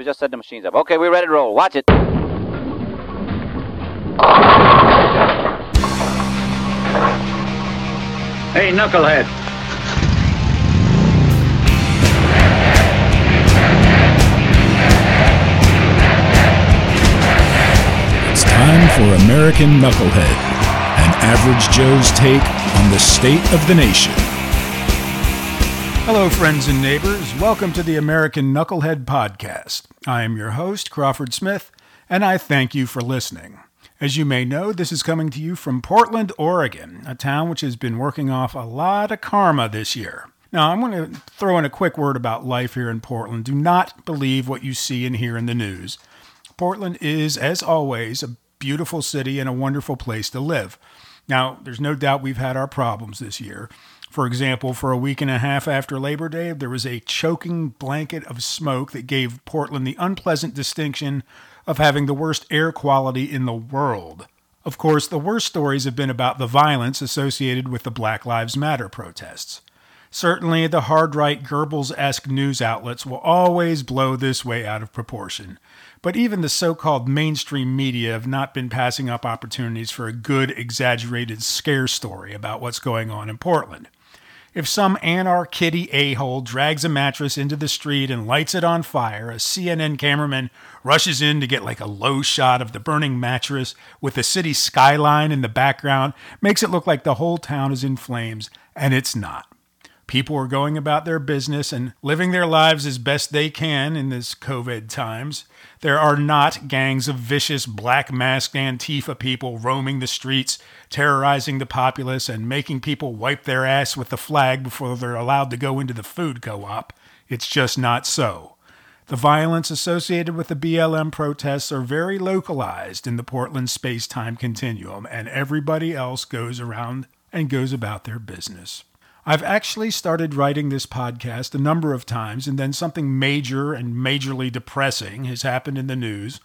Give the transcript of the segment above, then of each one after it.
We just set the machines up. Okay, we're ready to roll. Watch it. Hey, knucklehead. It's time for American Knucklehead, an average Joe's take on the state of the nation. Hello, friends and neighbors. Welcome to the American Knucklehead Podcast. I am your host, Crawford Smith, and I thank you for listening. As you may know, this is coming to you from Portland, Oregon, a town which has been working off a lot of karma this year. Now, I'm going to throw in a quick word about life here in Portland. Do not believe what you see and hear in the news. Portland is, as always, a beautiful city and a wonderful place to live. Now, there's no doubt we've had our problems this year. For example, for a week and a half after Labor Day, there was a choking blanket of smoke that gave Portland the unpleasant distinction of having the worst air quality in the world. Of course, the worst stories have been about the violence associated with the Black Lives Matter protests. Certainly, the hard right Goebbels esque news outlets will always blow this way out of proportion. But even the so called mainstream media have not been passing up opportunities for a good, exaggerated scare story about what's going on in Portland. If some anarch kitty a hole drags a mattress into the street and lights it on fire, a CNN cameraman rushes in to get like a low shot of the burning mattress with the city skyline in the background, makes it look like the whole town is in flames, and it's not. People are going about their business and living their lives as best they can in this COVID times. There are not gangs of vicious black masked Antifa people roaming the streets, terrorizing the populace, and making people wipe their ass with the flag before they're allowed to go into the food co op. It's just not so. The violence associated with the BLM protests are very localized in the Portland space time continuum, and everybody else goes around and goes about their business. I've actually started writing this podcast a number of times, and then something major and majorly depressing has happened in the news,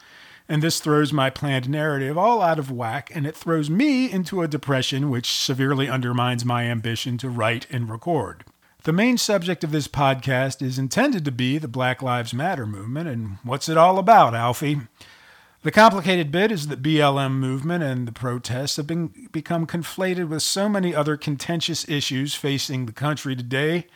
and this throws my planned narrative all out of whack, and it throws me into a depression which severely undermines my ambition to write and record. The main subject of this podcast is intended to be the Black Lives Matter movement, and what's it all about, Alfie? The complicated bit is that BLM movement and the protests have been become conflated with so many other contentious issues facing the country today,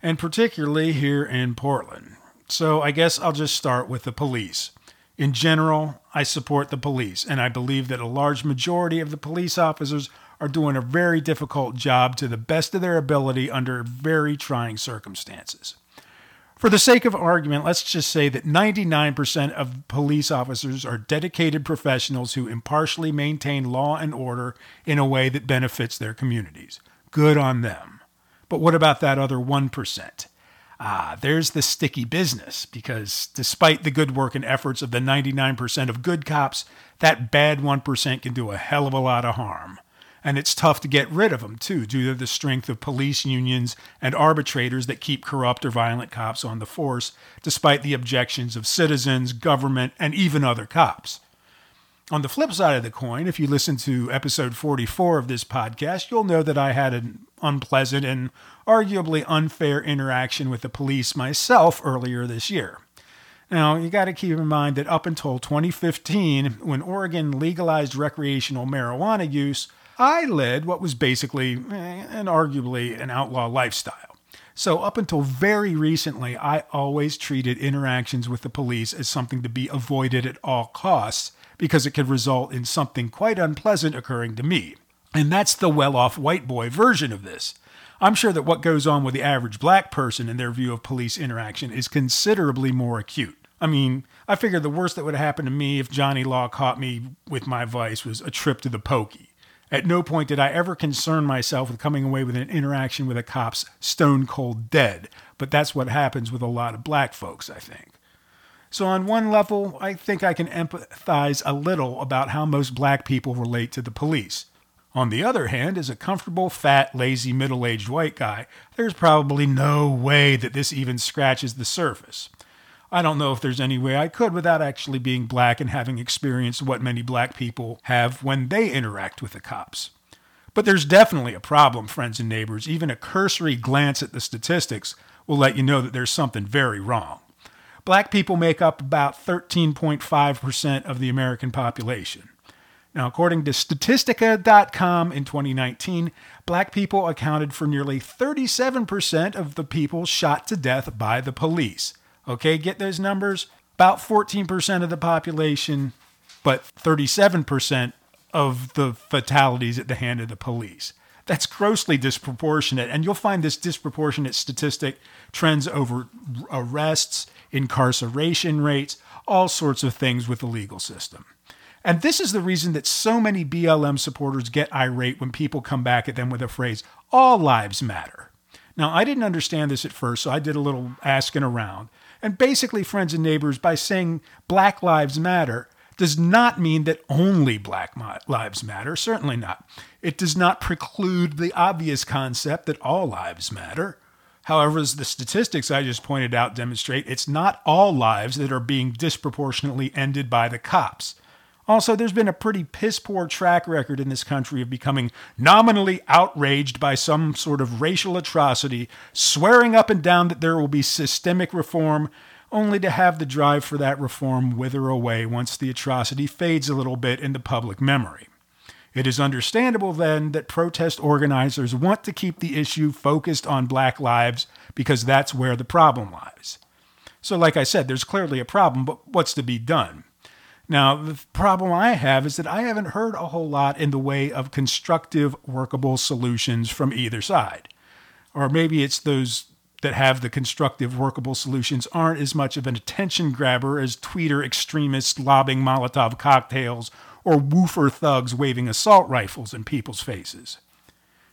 and particularly here in Portland. So I guess I'll just start with the police. In general, I support the police, and I believe that a large majority of the police officers are doing a very difficult job to the best of their ability under very trying circumstances. For the sake of argument, let's just say that 99% of police officers are dedicated professionals who impartially maintain law and order in a way that benefits their communities. Good on them. But what about that other 1%? Ah, there's the sticky business, because despite the good work and efforts of the 99% of good cops, that bad 1% can do a hell of a lot of harm and it's tough to get rid of them too due to the strength of police unions and arbitrators that keep corrupt or violent cops on the force despite the objections of citizens, government, and even other cops. On the flip side of the coin, if you listen to episode 44 of this podcast, you'll know that I had an unpleasant and arguably unfair interaction with the police myself earlier this year. Now, you got to keep in mind that up until 2015, when Oregon legalized recreational marijuana use, I led what was basically eh, and arguably an outlaw lifestyle. So, up until very recently, I always treated interactions with the police as something to be avoided at all costs because it could result in something quite unpleasant occurring to me. And that's the well off white boy version of this. I'm sure that what goes on with the average black person in their view of police interaction is considerably more acute. I mean, I figure the worst that would happen to me if Johnny Law caught me with my vice was a trip to the pokey. At no point did I ever concern myself with coming away with an interaction with a cop's stone cold dead, but that's what happens with a lot of black folks, I think. So, on one level, I think I can empathize a little about how most black people relate to the police. On the other hand, as a comfortable, fat, lazy, middle aged white guy, there's probably no way that this even scratches the surface. I don't know if there's any way I could without actually being black and having experienced what many black people have when they interact with the cops. But there's definitely a problem, friends and neighbors. Even a cursory glance at the statistics will let you know that there's something very wrong. Black people make up about 13.5% of the American population. Now, according to Statistica.com in 2019, black people accounted for nearly 37% of the people shot to death by the police. Okay, get those numbers? About 14% of the population, but 37% of the fatalities at the hand of the police. That's grossly disproportionate, and you'll find this disproportionate statistic trends over arrests, incarceration rates, all sorts of things with the legal system. And this is the reason that so many BLM supporters get irate when people come back at them with the phrase, all lives matter. Now, I didn't understand this at first, so I did a little asking around. And basically, friends and neighbors, by saying Black Lives Matter, does not mean that only Black lives matter. Certainly not. It does not preclude the obvious concept that all lives matter. However, as the statistics I just pointed out demonstrate, it's not all lives that are being disproportionately ended by the cops. Also, there's been a pretty piss poor track record in this country of becoming nominally outraged by some sort of racial atrocity, swearing up and down that there will be systemic reform, only to have the drive for that reform wither away once the atrocity fades a little bit in the public memory. It is understandable then that protest organizers want to keep the issue focused on black lives because that's where the problem lies. So, like I said, there's clearly a problem, but what's to be done? Now, the problem I have is that I haven't heard a whole lot in the way of constructive, workable solutions from either side. Or maybe it's those that have the constructive, workable solutions aren't as much of an attention grabber as tweeter extremists lobbing Molotov cocktails or woofer thugs waving assault rifles in people's faces.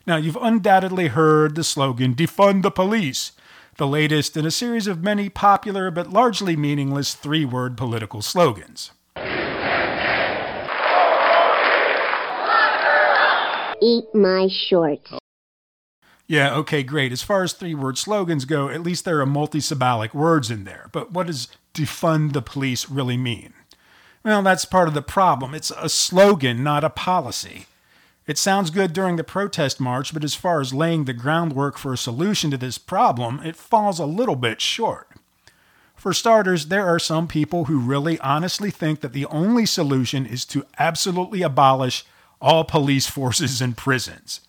Now, you've undoubtedly heard the slogan, defund the police, the latest in a series of many popular but largely meaningless three word political slogans. Eat my shorts. Yeah, okay, great. As far as three word slogans go, at least there are multisyllabic words in there. But what does defund the police really mean? Well, that's part of the problem. It's a slogan, not a policy. It sounds good during the protest march, but as far as laying the groundwork for a solution to this problem, it falls a little bit short. For starters, there are some people who really honestly think that the only solution is to absolutely abolish all police forces and prisons.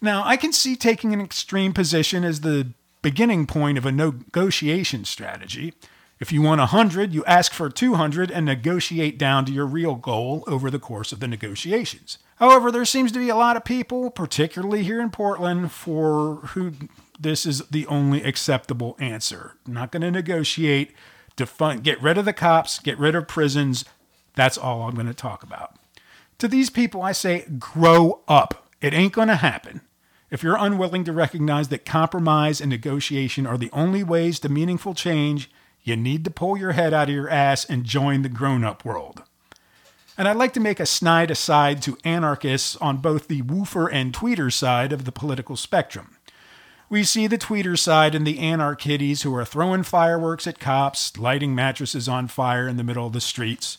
Now, I can see taking an extreme position as the beginning point of a negotiation strategy. If you want 100, you ask for 200 and negotiate down to your real goal over the course of the negotiations. However, there seems to be a lot of people, particularly here in Portland, for who this is the only acceptable answer. not going to negotiate, defund, get rid of the cops, get rid of prisons. That's all I'm going to talk about. To these people, I say, grow up. It ain't going to happen. If you're unwilling to recognize that compromise and negotiation are the only ways to meaningful change, you need to pull your head out of your ass and join the grown up world. And I'd like to make a snide aside to anarchists on both the woofer and tweeter side of the political spectrum. We see the tweeter side and the anarch kiddies who are throwing fireworks at cops, lighting mattresses on fire in the middle of the streets.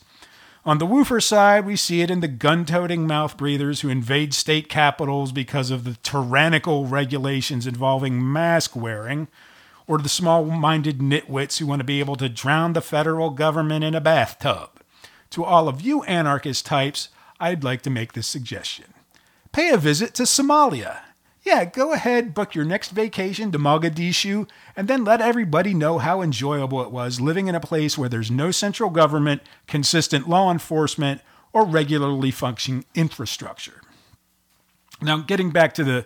On the woofer side, we see it in the gun toting mouth breathers who invade state capitals because of the tyrannical regulations involving mask wearing, or the small minded nitwits who want to be able to drown the federal government in a bathtub. To all of you anarchist types, I'd like to make this suggestion. Pay a visit to Somalia yeah, go ahead, book your next vacation to Mogadishu, and then let everybody know how enjoyable it was living in a place where there's no central government, consistent law enforcement, or regularly functioning infrastructure. Now, getting back to the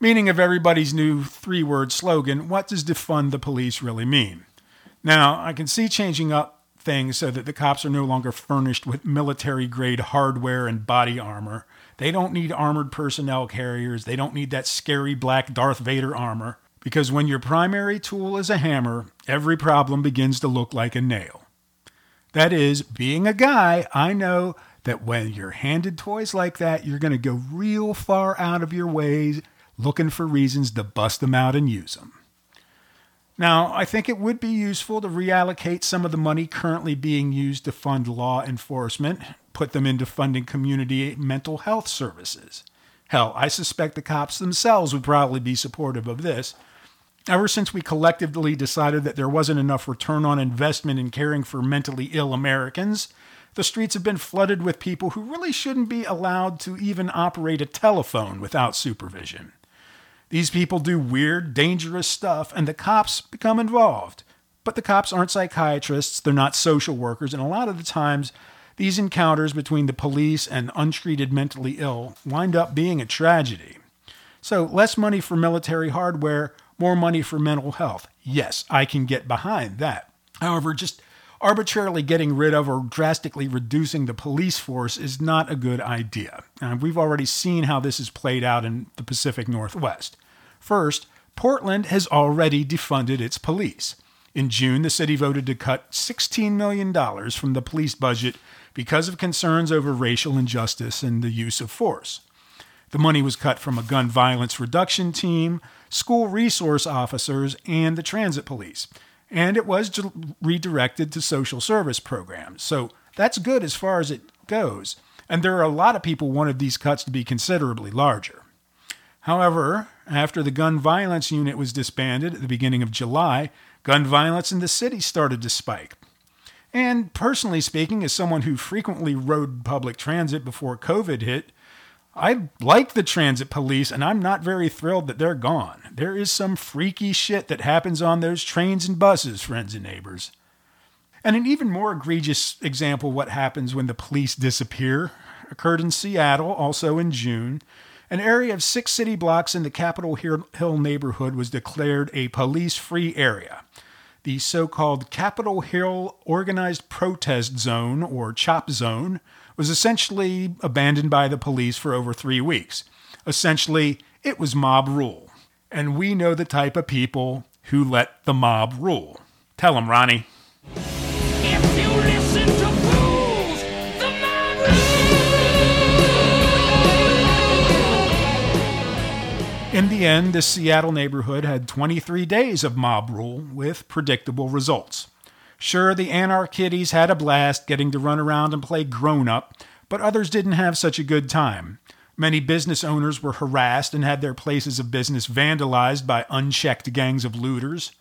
meaning of everybody's new three word slogan, what does defund the police really mean? Now, I can see changing up things so that the cops are no longer furnished with military grade hardware and body armor they don't need armored personnel carriers. They don't need that scary black Darth Vader armor. Because when your primary tool is a hammer, every problem begins to look like a nail. That is, being a guy, I know that when you're handed toys like that, you're going to go real far out of your ways looking for reasons to bust them out and use them. Now, I think it would be useful to reallocate some of the money currently being used to fund law enforcement put them into funding community mental health services. Hell, I suspect the cops themselves would probably be supportive of this. Ever since we collectively decided that there wasn't enough return on investment in caring for mentally ill Americans, the streets have been flooded with people who really shouldn't be allowed to even operate a telephone without supervision. These people do weird, dangerous stuff, and the cops become involved. But the cops aren't psychiatrists, they're not social workers, and a lot of the times, these encounters between the police and untreated mentally ill wind up being a tragedy. So, less money for military hardware, more money for mental health. Yes, I can get behind that. However, just arbitrarily getting rid of or drastically reducing the police force is not a good idea. And we've already seen how this has played out in the Pacific Northwest. First, Portland has already defunded its police. In June, the city voted to cut $16 million from the police budget because of concerns over racial injustice and the use of force. The money was cut from a gun violence reduction team, school resource officers, and the transit police. And it was redirected to social service programs. So that's good as far as it goes. And there are a lot of people wanted these cuts to be considerably larger. However, after the gun violence unit was disbanded at the beginning of July, gun violence in the city started to spike. And personally speaking, as someone who frequently rode public transit before COVID hit, I like the transit police and I'm not very thrilled that they're gone. There is some freaky shit that happens on those trains and buses, friends and neighbors. And an even more egregious example what happens when the police disappear occurred in Seattle, also in June. An area of six city blocks in the Capitol Hill neighborhood was declared a police free area the so called Capitol Hill Organized Protest Zone, or CHOP Zone, was essentially abandoned by the police for over three weeks. Essentially, it was mob rule. And we know the type of people who let the mob rule. Tell them, Ronnie. In the end, this Seattle neighborhood had 23 days of mob rule with predictable results. Sure, the Anarchitties had a blast getting to run around and play grown up, but others didn't have such a good time. Many business owners were harassed and had their places of business vandalized by unchecked gangs of looters.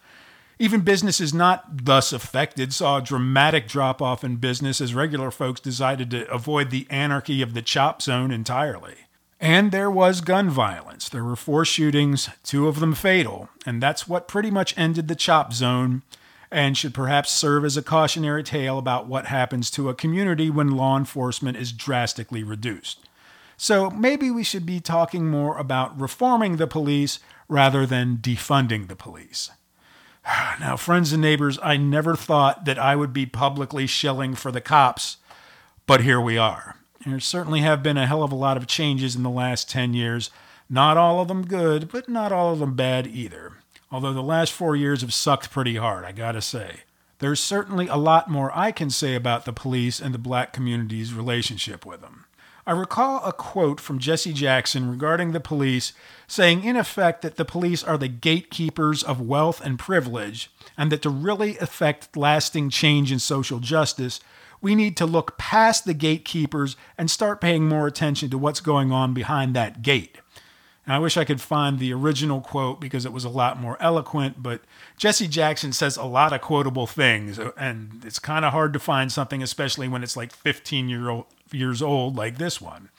Even businesses not thus affected saw a dramatic drop off in business as regular folks decided to avoid the anarchy of the chop zone entirely. And there was gun violence. There were four shootings, two of them fatal, and that's what pretty much ended the chop zone and should perhaps serve as a cautionary tale about what happens to a community when law enforcement is drastically reduced. So maybe we should be talking more about reforming the police rather than defunding the police. Now, friends and neighbors, I never thought that I would be publicly shilling for the cops, but here we are. There certainly have been a hell of a lot of changes in the last 10 years. Not all of them good, but not all of them bad either. Although the last four years have sucked pretty hard, I gotta say. There's certainly a lot more I can say about the police and the black community's relationship with them. I recall a quote from Jesse Jackson regarding the police saying, in effect, that the police are the gatekeepers of wealth and privilege, and that to really effect lasting change in social justice, we need to look past the gatekeepers and start paying more attention to what's going on behind that gate. And I wish I could find the original quote because it was a lot more eloquent, but Jesse Jackson says a lot of quotable things, and it's kind of hard to find something, especially when it's like 15 year old, years old, like this one.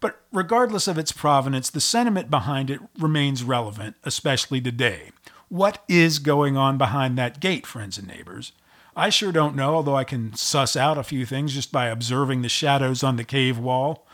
But regardless of its provenance, the sentiment behind it remains relevant, especially today. What is going on behind that gate, friends and neighbors? I sure don't know, although I can suss out a few things just by observing the shadows on the cave wall.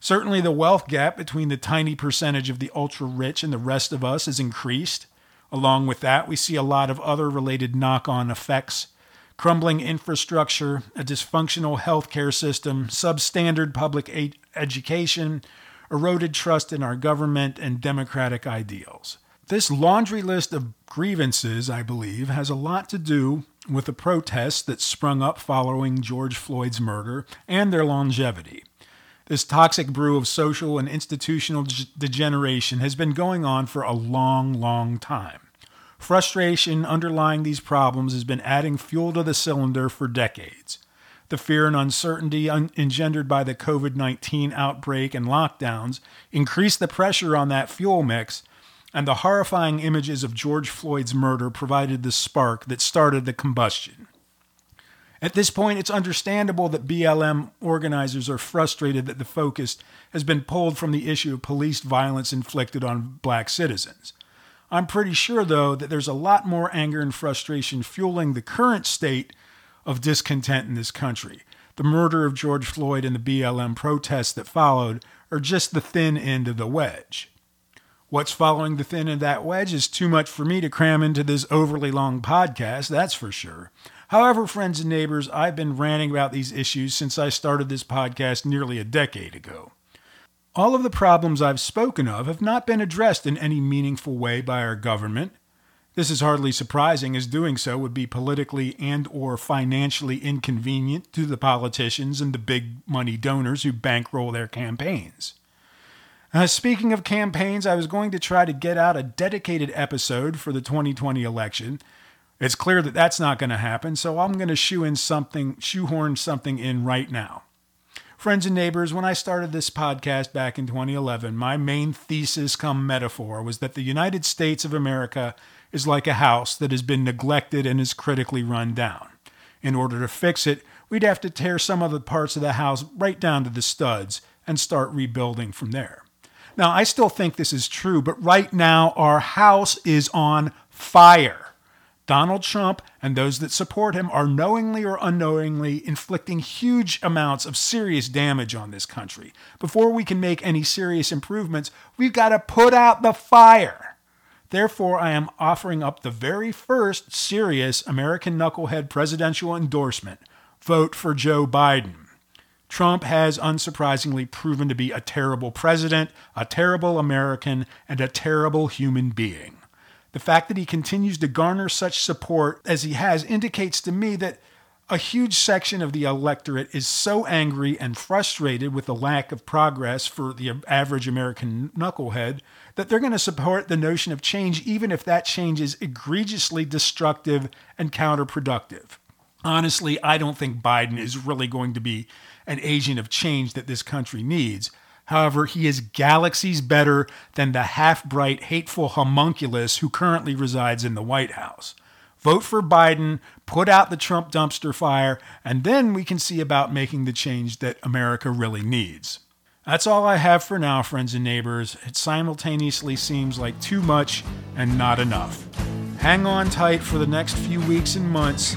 Certainly, the wealth gap between the tiny percentage of the ultra rich and the rest of us has increased. Along with that, we see a lot of other related knock on effects crumbling infrastructure, a dysfunctional healthcare system, substandard public education, eroded trust in our government, and democratic ideals. This laundry list of grievances, I believe, has a lot to do with the protests that sprung up following George Floyd's murder and their longevity. This toxic brew of social and institutional degeneration has been going on for a long, long time. Frustration underlying these problems has been adding fuel to the cylinder for decades. The fear and uncertainty un- engendered by the COVID 19 outbreak and lockdowns increased the pressure on that fuel mix and the horrifying images of George Floyd's murder provided the spark that started the combustion. At this point, it's understandable that BLM organizers are frustrated that the focus has been pulled from the issue of police violence inflicted on black citizens. I'm pretty sure, though, that there's a lot more anger and frustration fueling the current state of discontent in this country. The murder of George Floyd and the BLM protests that followed are just the thin end of the wedge. What's following the thin end of that wedge is too much for me to cram into this overly long podcast, that's for sure. However, friends and neighbors, I've been ranting about these issues since I started this podcast nearly a decade ago. All of the problems I've spoken of have not been addressed in any meaningful way by our government. This is hardly surprising as doing so would be politically and or financially inconvenient to the politicians and the big money donors who bankroll their campaigns. Uh, speaking of campaigns, I was going to try to get out a dedicated episode for the 2020 election it's clear that that's not going to happen, so I'm going to shoe in something, shoehorn something in right now. Friends and neighbors, when I started this podcast back in 2011, my main thesis come metaphor was that the United States of America is like a house that has been neglected and is critically run down. In order to fix it, we'd have to tear some of the parts of the house right down to the studs and start rebuilding from there. Now, I still think this is true, but right now our house is on fire. Donald Trump and those that support him are knowingly or unknowingly inflicting huge amounts of serious damage on this country. Before we can make any serious improvements, we've got to put out the fire. Therefore, I am offering up the very first serious American knucklehead presidential endorsement vote for Joe Biden. Trump has unsurprisingly proven to be a terrible president, a terrible American, and a terrible human being. The fact that he continues to garner such support as he has indicates to me that a huge section of the electorate is so angry and frustrated with the lack of progress for the average American knucklehead that they're going to support the notion of change, even if that change is egregiously destructive and counterproductive. Honestly, I don't think Biden is really going to be an agent of change that this country needs. However, he is galaxies better than the half bright, hateful homunculus who currently resides in the White House. Vote for Biden, put out the Trump dumpster fire, and then we can see about making the change that America really needs. That's all I have for now, friends and neighbors. It simultaneously seems like too much and not enough. Hang on tight for the next few weeks and months.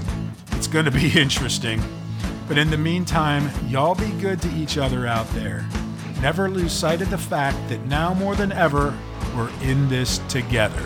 It's going to be interesting. But in the meantime, y'all be good to each other out there never lose sight of the fact that now more than ever, we're in this together.